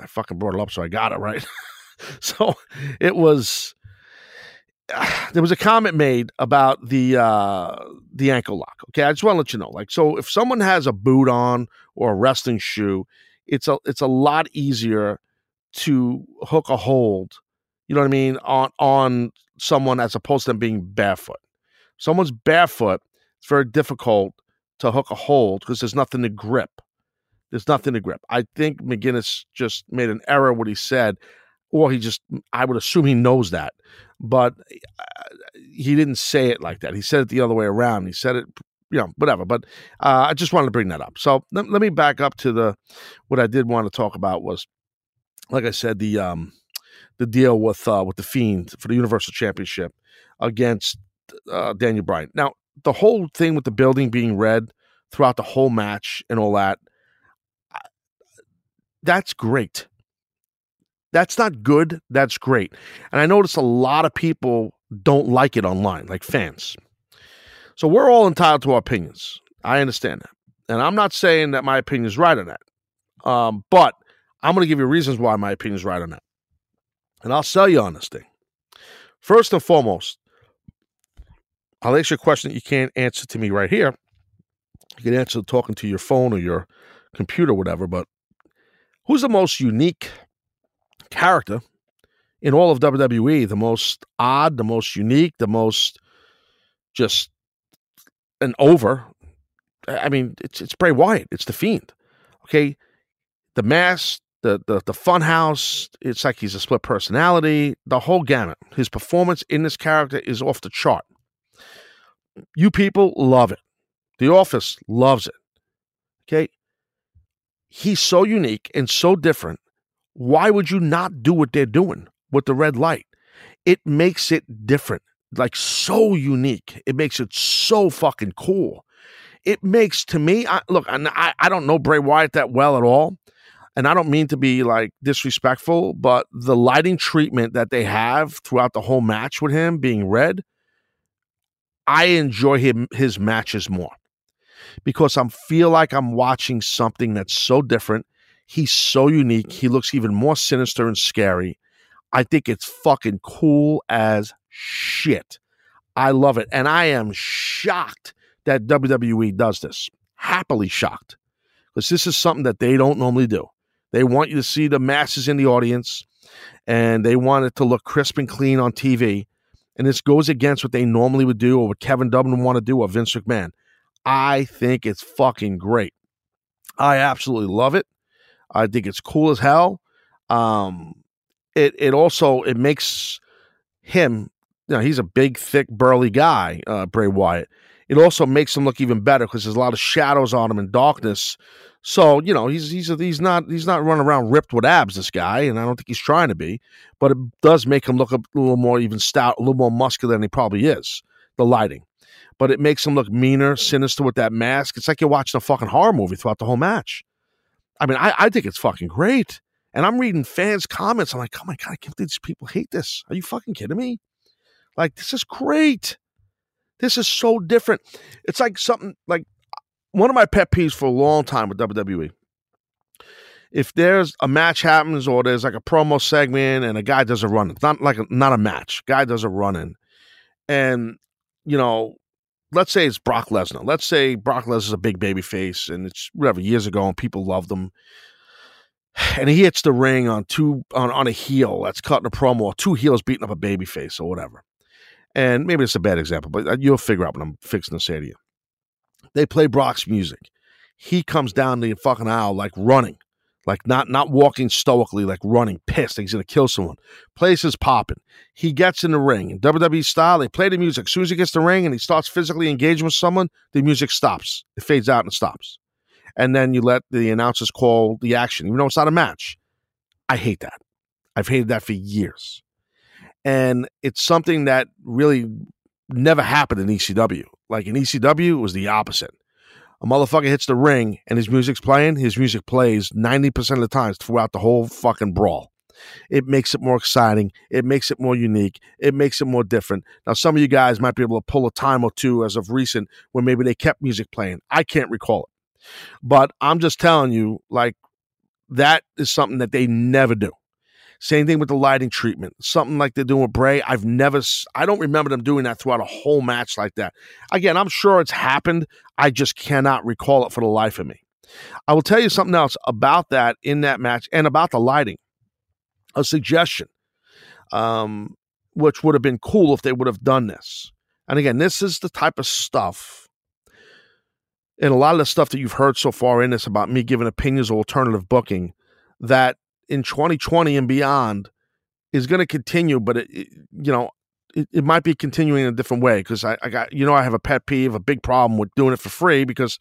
I fucking brought it up, so I got it right. [laughs] so it was there was a comment made about the uh, the ankle lock. Okay, I just want to let you know. Like, so if someone has a boot on or a wrestling shoe, it's a it's a lot easier to hook a hold. You know what I mean on on someone as opposed to them being barefoot. Someone's barefoot. It's very difficult to hook a hold because there's nothing to grip. There's nothing to grip. I think McGuinness just made an error what he said or he just i would assume he knows that but uh, he didn't say it like that he said it the other way around he said it you know whatever but uh, i just wanted to bring that up so let, let, me back up to the what i did want to talk about was like i said the um the deal with uh with the fiend for the universal championship against uh, daniel bryan now the whole thing with the building being red throughout the whole match and all that that's great that's not good. That's great. And I notice a lot of people don't like it online, like fans. So we're all entitled to our opinions. I understand that. And I'm not saying that my opinion is right on that. Um, but I'm going to give you reasons why my opinion is right on that. And I'll sell you on this thing. First and foremost, I'll ask you a question that you can't answer to me right here. You can answer talking to your phone or your computer, whatever. But who's the most unique character in all of WWE, the most odd, the most unique, the most just an over. I mean, it's it's Bray Wyatt. It's the Fiend. Okay, the mask, the the the funhouse. It's like he's a split personality. The whole gamut. His performance in this character is off the chart. You people love it. The Office loves it. Okay, he's so unique and so different why would you not do what they're doing with the red light? It makes it different, like so unique. It makes it so fucking cool. It makes to me, I, look, I, I don't know Bray Wyatt that well at all. And I don't mean to be like disrespectful, but the lighting treatment that they have throughout the whole match with him being red, I enjoy him his matches more because I feel like I'm watching something that's so different He's so unique. He looks even more sinister and scary. I think it's fucking cool as shit. I love it. And I am shocked that WWE does this. Happily shocked. Because this is something that they don't normally do. They want you to see the masses in the audience and they want it to look crisp and clean on TV. And this goes against what they normally would do or what Kevin Dublin would want to do or Vince McMahon. I think it's fucking great. I absolutely love it. I think it's cool as hell. Um, it it also it makes him, you know, he's a big, thick, burly guy, uh, Bray Wyatt. It also makes him look even better because there's a lot of shadows on him and darkness. So you know he's he's he's not he's not running around ripped with abs. This guy, and I don't think he's trying to be, but it does make him look a little more even stout, a little more muscular than he probably is. The lighting, but it makes him look meaner, sinister with that mask. It's like you're watching a fucking horror movie throughout the whole match. I mean, I, I think it's fucking great. And I'm reading fans' comments. I'm like, oh my God, I can't believe these people hate this. Are you fucking kidding me? Like, this is great. This is so different. It's like something like one of my pet peeves for a long time with WWE. If there's a match happens or there's like a promo segment and a guy does a run, it's not like a, not a match. Guy does a run in, and you know, let's say it's Brock Lesnar. Let's say Brock Lesnar's a big baby face and it's whatever years ago and people loved him and he hits the ring on two on, on a heel that's cutting a promo, or two heels beating up a baby face or whatever. And maybe it's a bad example, but uh, you'll figure out when I'm fixing to say to you. They play Brock's music. He comes down the fucking aisle like running, like not not walking stoically, like running, pissed. He's gonna kill someone. Place is popping. He gets in the ring. In WWE style, they play the music. As soon as he gets the ring and he starts physically engaging with someone, the music stops. It fades out and stops and then you let the announcers call the action, even though it's not a match. I hate that. I've hated that for years. And it's something that really never happened in ECW. Like in ECW, it was the opposite. A motherfucker hits the ring and his music's playing, his music plays 90% of the times throughout the whole fucking brawl. It makes it more exciting. It makes it more unique. It makes it more different. Now, some of you guys might be able to pull a time or two as of recent where maybe they kept music playing. I can't recall it. But I'm just telling you, like, that is something that they never do. Same thing with the lighting treatment. Something like they're doing with Bray. I've never, I don't remember them doing that throughout a whole match like that. Again, I'm sure it's happened. I just cannot recall it for the life of me. I will tell you something else about that in that match and about the lighting. A suggestion, um, which would have been cool if they would have done this. And again, this is the type of stuff and a lot of the stuff that you've heard so far in this about me giving opinions of alternative booking that in 2020 and beyond is going to continue but it, it, you know it, it, might be continuing in a different way because I, I, got you know i have a pet peeve a big problem with doing it for free because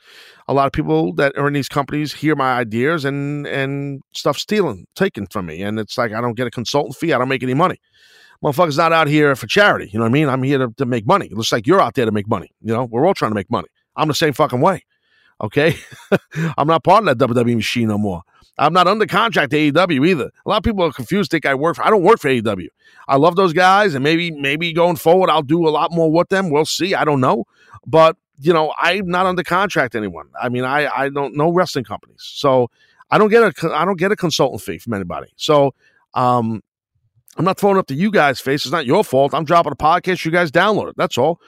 a lot of people that are in these companies hear my ideas and and stuff stealing taken from me and it's like i don't get a consultant fee i don't make any money. Motherfuckers not out here for charity you know what i mean? I'm here to, to make money. It looks like you're out there to make money you know? We're all trying to make money. I'm the same fucking way Okay. [laughs] I'm not part of that WWE machine no more. I'm not under contract to AEW either. A lot of people are confused, think I work for I don't work for AEW. I love those guys, and maybe maybe going forward I'll do a lot more with them. We'll see. I don't know. But you know, I'm not under contract to anyone. I mean, I I don't know wrestling companies. So I don't get a I don't get a consultant fee from anybody. So um I'm not throwing up to you guys' face. It's not your fault. I'm dropping a podcast. You guys download it. That's all.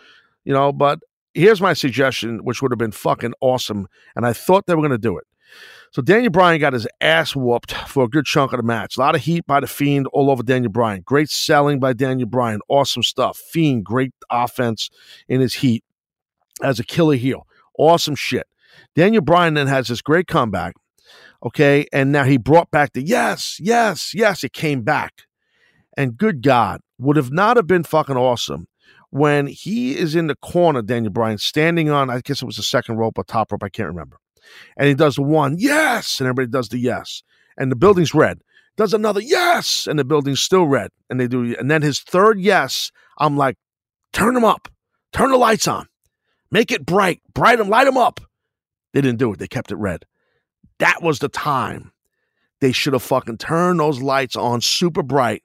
You know, but here's my suggestion, which would have been fucking awesome. And I thought they were going to do it. So Daniel Bryan got his ass whooped for a good chunk of the match. A lot of heat by the Fiend all over Daniel Bryan. Great selling by Daniel Bryan. Awesome stuff. Fiend, great offense in his heat as a killer heel. Awesome shit. Daniel Bryan then has this great comeback. Okay. And now he brought back the yes, yes, yes. It came back. And good God, would have not have been fucking awesome when he is in the corner, Daniel Bryan, standing on, I guess it was the second rope or top rope, I can't remember. And he does the one, yes, and everybody does the yes. And the building's red. Does another yes, and the building's still red. And they do, and then his third yes, I'm like, turn them up, turn the lights on, make it bright, bright and light them up. They didn't do it, they kept it red. That was the time they should have fucking turned those lights on super bright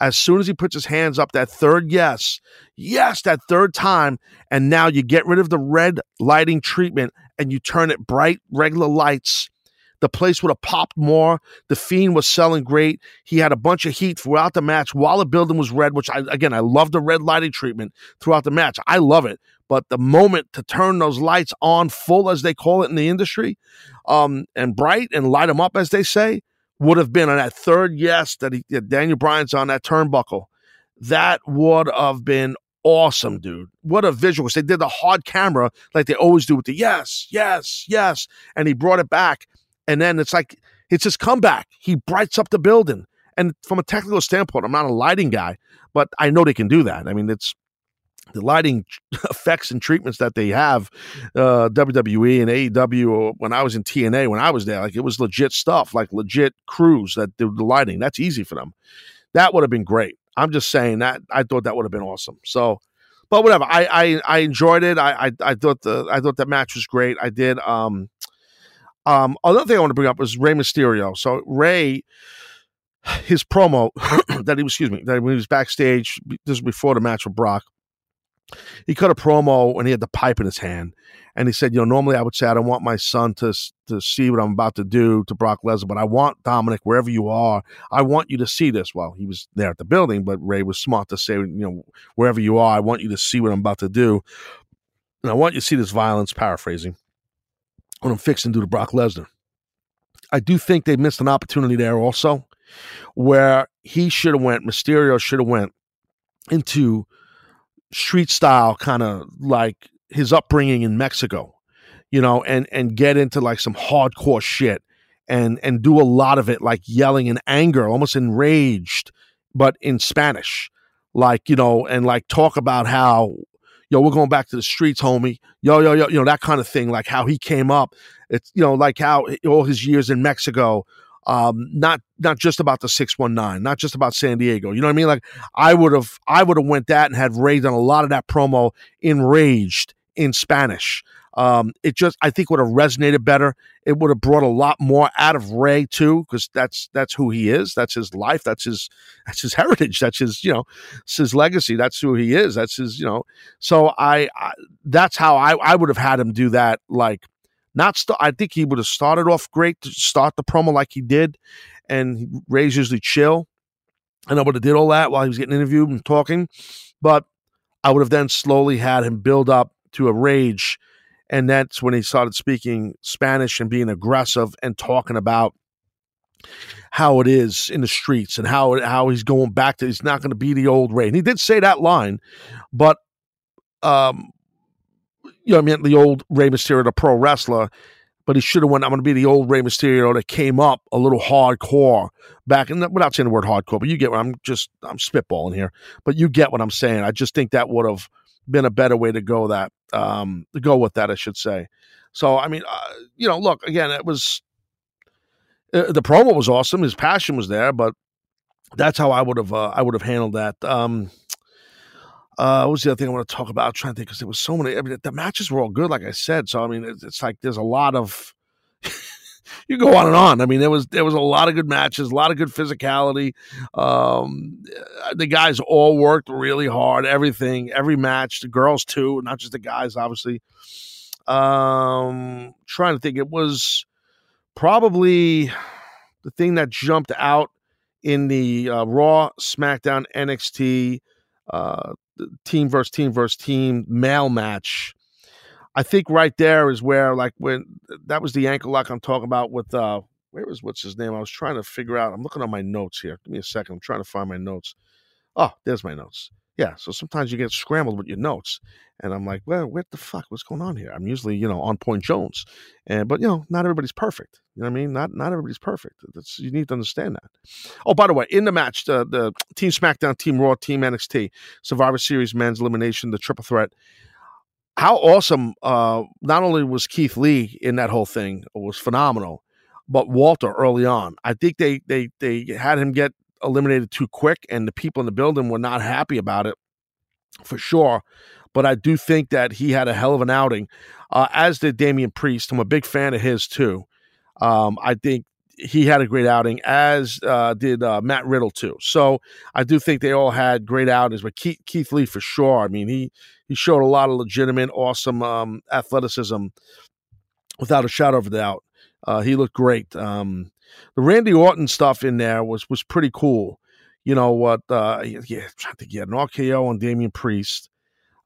as soon as he puts his hands up that third yes, yes, that third time, and now you get rid of the red lighting treatment and you turn it bright, regular lights. The place would have popped more. The Fiend was selling great. He had a bunch of heat throughout the match while the building was red, which I, again, I love the red lighting treatment throughout the match. I love it. But the moment to turn those lights on full, as they call it in the industry, um, and bright and light them up, as they say, would have been on that third yes that, he, that Daniel Bryan's on that turnbuckle. That would have been awesome, dude. What a visual. They did the hard camera like they always do with the yes, yes, yes. And he brought it back. And then it's like, it's his comeback. He brights up the building. And from a technical standpoint, I'm not a lighting guy, but I know they can do that. I mean, it's the lighting [laughs] effects and treatments that they have, uh, WWE and AEW. When I was in TNA, when I was there, like it was legit stuff, like legit crews that do the lighting. That's easy for them. That would have been great. I'm just saying that I thought that would have been awesome. So, but whatever. I I, I enjoyed it. I, I I thought the I thought that match was great. I did. Um, um, another thing I want to bring up was Rey Mysterio. So Rey, his promo [clears throat] that he was, excuse me, that he was backstage, this was before the match with Brock he cut a promo and he had the pipe in his hand. And he said, you know, normally I would say I don't want my son to to see what I'm about to do to Brock Lesnar, but I want Dominic wherever you are. I want you to see this. Well, he was there at the building, but Rey was smart to say, you know, wherever you are, I want you to see what I'm about to do, and I want you to see this violence. Paraphrasing, what I'm fixing to do to Brock Lesnar. I do think they missed an opportunity there also, where he should have went. Mysterio should have went into street style kind of like his upbringing in Mexico, you know, and and get into like some hardcore shit and and do a lot of it like yelling in anger, almost enraged, but in Spanish. Like, you know, and like talk about how yo, we're going back to the streets, homie. Yo, yo, yo, you know, that kind of thing, like how he came up. It's, you know, like how all his years in Mexico, um, not not just about the 619 not just about san diego you know what i mean? Like i would have i would have went that and had Rey done a lot of that promo enraged in spanish. Um, it just i think would have resonated better. It would have brought a lot more out of Rey too because that's that's who he is. That's his life. That's his [laughs] that's his heritage. That's his you know his legacy. That's who he is. That's his you know. So i, I that's how i i would have had him do that like not st- I think he would have started off great to start the promo like he did, and Rey's usually chill, and I would have did all that while he was getting interviewed and talking, but I would have then slowly had him build up to a rage, and that's when he started speaking Spanish and being aggressive and talking about how it is in the streets and how how he's going back to he's not going to be the old Rey. And he did say that line, but um, you know, I mean, the old Rey Mysterio, the pro wrestler, but he should have went. I'm going to be the old Rey Mysterio that came up a little hardcore back, and without saying the word hardcore, but you get what I'm just I'm spitballing here, but you get what I'm saying. I just think that would have been a better way to go that um to go with that, I should say. So I mean, uh, you know, look again, it was uh, the promo was awesome, his passion was there, but that's how I would have uh, I would have handled that. Um, uh, what was the other thing I want to talk about? I'm trying to think because there was so many. I mean, the matches were all good, like I said. So I mean, it's, it's like there's a lot of. [laughs] you go on and on. I mean, there was there was a lot of good matches, a lot of good physicality. Um, the guys all worked really hard. Everything, every match, the girls too, not just the guys, obviously. Um, trying to think, it was probably the thing that jumped out in the uh, Raw, SmackDown, NXT uh, team versus team versus team male match. I think right there is where like when that was the ankle lock I'm talking about with uh where was what's his name? I was trying to figure out. I'm looking on my notes here. Give me a second. I'm trying to find my notes. Oh, there's my notes. Yeah. So sometimes you get scrambled with your notes. And I'm like, well, what the fuck? What's going on here? I'm usually, you know, on point Jones. And but you know, not everybody's perfect. You know what I mean? Not not everybody's perfect. That's you need to understand that. Oh, by the way, in the match, the the Team SmackDown, Team Raw, Team NXT, Survivor Series men's elimination, the triple threat. How awesome uh not only was Keith Lee in that whole thing, was phenomenal, but Walter early on. I think they they they had him get eliminated too quick, and the people in the building were not happy about it for sure. But I do think that he had a hell of an outing, uh, as did Damian Priest. I'm a big fan of his too. Um, I think he had a great outing, as uh, did uh, Matt Riddle too. So I do think they all had great outings. But Keith, Keith Lee for sure. I mean, he he showed a lot of legitimate, awesome um, athleticism, without a shadow of a doubt. Uh, he looked great. Um, the Randy Orton stuff in there was was pretty cool. You know what? Uh, yeah, I'm trying to get an RKO on Damian Priest.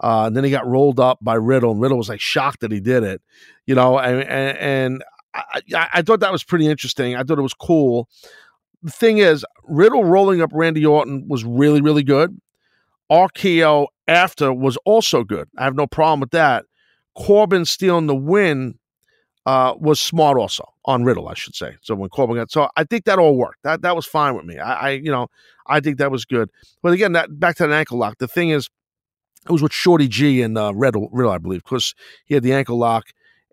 Uh, and then he got rolled up by Riddle, and Riddle was like shocked that he did it, you know. And, and, and I, I, thought that was pretty interesting. I thought it was cool. The thing is, Riddle rolling up Randy Orton was really, really good. RKO after was also good. I have no problem with that. Corbin stealing the win uh, was smart also on Riddle, I should say. So when Corbin got so I think that all worked. That that was fine with me. I, I you know I think that was good. But again, that back to that ankle lock. The thing is, it was with Shorty G and uh, Riddle, Riddle, I believe, because he had the ankle lock.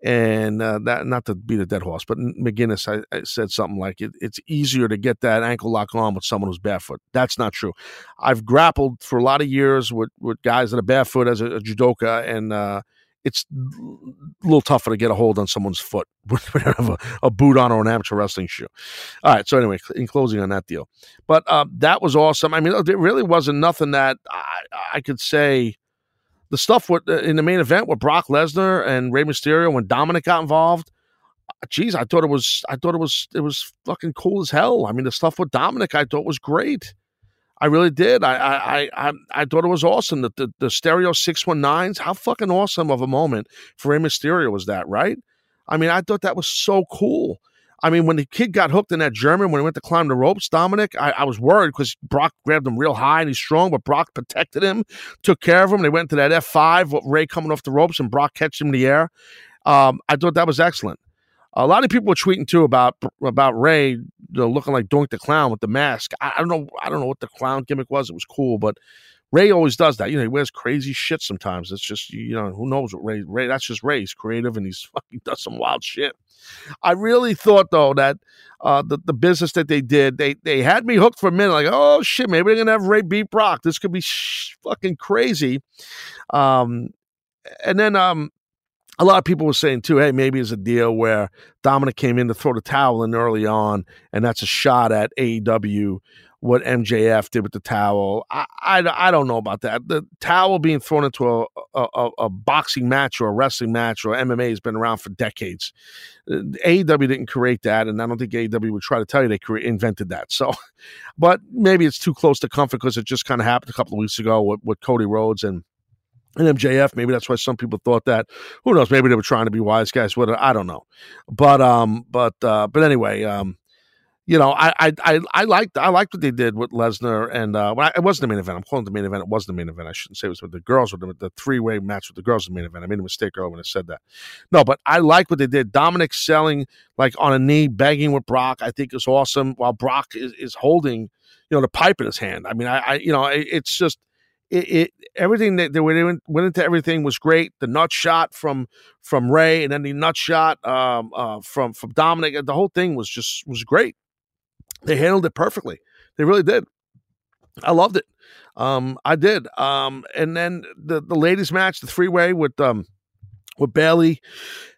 And uh, that, not to beat a dead horse, but McGuinness I, I said something like it, it's easier to get that ankle lock on with someone who's barefoot. That's not true. I've grappled for a lot of years with, with guys that are barefoot as a, a judoka, and uh, it's a little tougher to get a hold on someone's foot [laughs] have a, a, boot on or an amateur wrestling shoe. All right. So anyway, in closing on that deal, but uh, that was awesome. I mean, there really wasn't nothing that I, I could say. The stuff with, uh, in the main event with Brock Lesnar and Rey Mysterio when Dominic got involved, geez, I thought it was, I thought it was, it was fucking cool as hell. I mean, the stuff with Dominic, I thought was great. I really did. I I I I thought it was awesome. that the, the stereo six one nines. How fucking awesome of a moment for Rey Mysterio was that, right? I mean, I thought that was so cool. I mean, when the kid got hooked in that German when he went to climb the ropes, Dominic, I, I was worried because Brock grabbed him real high and he's strong, but Brock protected him, took care of him. They went to that F five with Rey coming off the ropes and Brock catched him in the air. Um, I thought that was excellent. A lot of people were tweeting too about about Rey you know, looking like Doink the Clown with the mask. I, I, don't know. I don't know what the clown gimmick was. It was cool, but Rey always does that. You know, he wears crazy shit sometimes. It's just you know who knows what Ray? Rey that's just Rey. He's creative and he's [laughs] fucking does some wild shit. I really thought though that uh, the the business that they did, they they had me hooked for a minute. Like, oh shit, maybe they're gonna have Rey beat Brock. This could be sh- fucking crazy. Um, and then um, a lot of people were saying too, hey, maybe it's a deal where Dominic came in to throw the towel in early on, and that's a shot at AEW. What MJF did with the towel, I, I, I don't know about that. The towel being thrown into a, a, a boxing match or a wrestling match or MMA has been around for decades. Uh, AEW didn't create that, and I don't think AEW would try to tell you they cre- invented that. So, [laughs] but maybe it's too close to comfort because it just kind of happened a couple of weeks ago with, with Cody Rhodes and and MJF. Maybe that's why some people thought that. Who knows? Maybe they were trying to be wise guys. What I don't know. But um, but uh, but anyway, um, you know, I I I, I liked I liked what they did with Lesnar, and uh, well, it wasn't the main event. I'm calling it the main event. It wasn't the main event. I shouldn't say it was with the girls. With the, three way match with the girls, in the main event. I made a mistake earlier when I said that. No, but I like what they did. Dominic selling like on a knee, begging with Brock. I think is awesome. While Brock is, is holding, you know, the pipe in his hand. I mean, I, I you know, it, it's just it, it everything that they went, went into everything was great. The nut shot from from Rey, and then the nut shot um, uh, from from Dominic. The whole thing was just was great. They handled it perfectly. They really did. I loved it. Um, I did. Um, and then the the ladies match, the three way with um with Bayley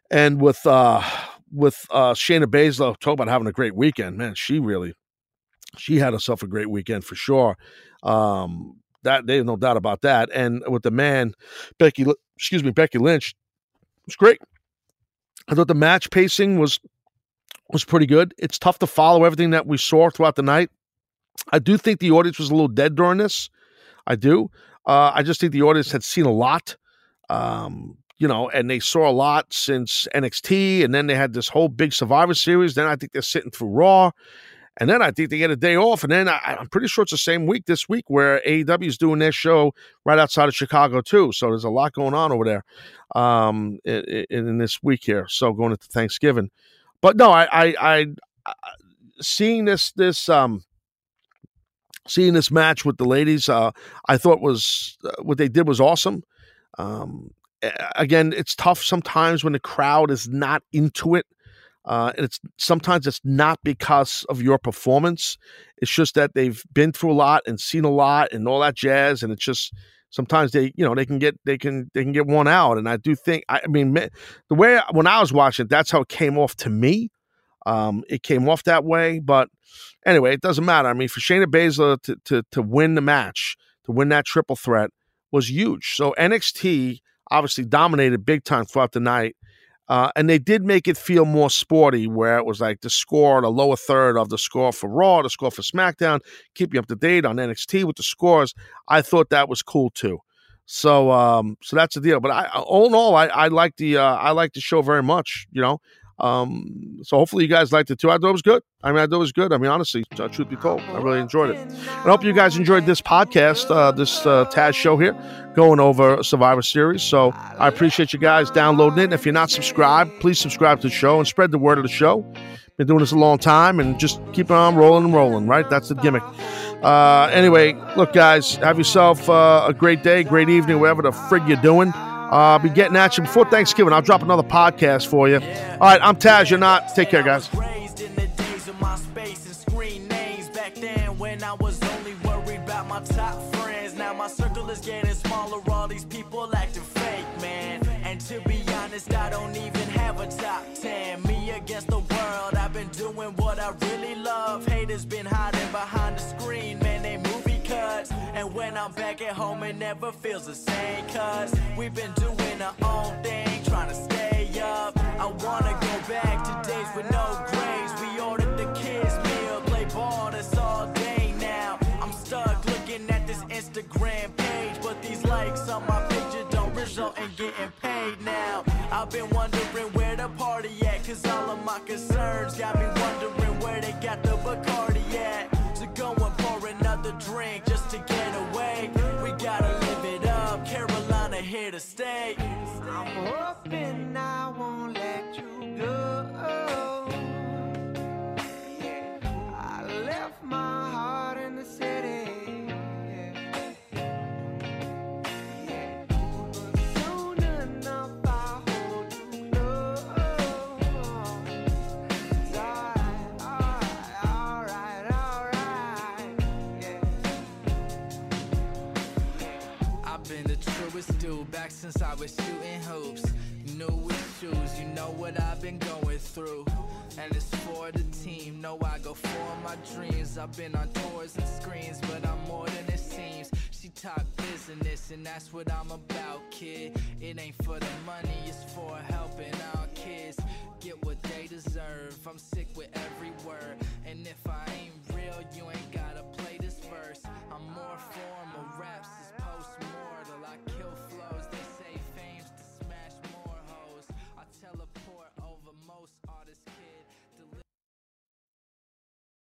and with uh with uh Shayna Baszler. Talk about having a great weekend, man. She really she had herself a great weekend for sure. Um, that there's no doubt about that. And with the man, Becky, excuse me, Becky Lynch, was great. I thought the match pacing was was pretty good. It's tough to follow everything that we saw throughout the night. I do think the audience was a little dead during this. I do. Uh, I just think the audience had seen a lot, um, you know, and they saw a lot since NXT, and then they had this whole big Survivor Series. Then I think they're sitting through Raw, and then I think they get a day off. And then I, am pretty sure it's the same week this week where AEW is doing their show right outside of Chicago, too. So there's a lot going on over there um, in, in, this week here. So going into Thanksgiving. But no, I, I, I, I seeing this, this, um, seeing this match with the ladies, uh, I thought was uh, what they did was awesome. Um, again, it's tough sometimes when the crowd is not into it. Uh, and it's sometimes it's not because of your performance. It's just that they've been through a lot and seen a lot and all that jazz. And it's just sometimes they, you know, they can get they can they can get one out. And I do think I, I mean the way when I was watching, that's how it came off to me. Um, it came off that way, but anyway, it doesn't matter. I mean, for Shayna Baszler to to to win the match, to win that triple threat was huge. So NXT obviously dominated big time throughout the night. Uh, and they did make it feel more sporty, where it was like the score, the lower third of the score for Raw, the score for SmackDown, keep you up to date on NXT with the scores. I thought that was cool too. So, um, so that's the deal. But I, all in all, I, I like the, uh, I like the show very much. You know, Um, so hopefully you guys liked it too. I thought it was good. I mean, I thought it was good. I mean, honestly, uh, truth be told, I really enjoyed it. I hope you guys enjoyed this podcast, uh, this uh, Taz show here, going over Survivor Series. So I appreciate you guys downloading it. And if you're not subscribed, please subscribe to the show and spread the word of the show. Been doing this a long time and just keep on rolling and rolling, right? That's the gimmick. Uh, anyway, look, guys, have yourself uh, a great day, great evening, whatever the frig you're doing. Uh, I'll be getting at you before Thanksgiving. I'll drop another podcast for you. All right, I'm Taz. You're not. Take care, guys. to be honest, I don't even have a top 10. Me against the world, I've been doing what I really love. Haters been hiding behind the screen, And when I'm back at home, it never feels the same. Cause we've been doing our own thing, trying to stay up. I wanna go back to days with no grades. We ordered the kids' meal, play ball, that's all day now. I'm stuck looking at this Instagram page, but these likes on my picture don't result in getting paid now. I've been wondering where the party at, cause all of my concerns got me wondering where they got the Bacardi at. So go and pour another drink here to stay. I'm hoping I won't let you go. through. And it's for the team. No, I go for my dreams. I've been on tours and screens, but I'm more than it seems. She talk business, and that's what I'm about, kid. It ain't for the money, it's for helping our kids get what they deserve. I'm sick with every word, and if I ain't real, you ain't gotta play this verse. I'm more formal.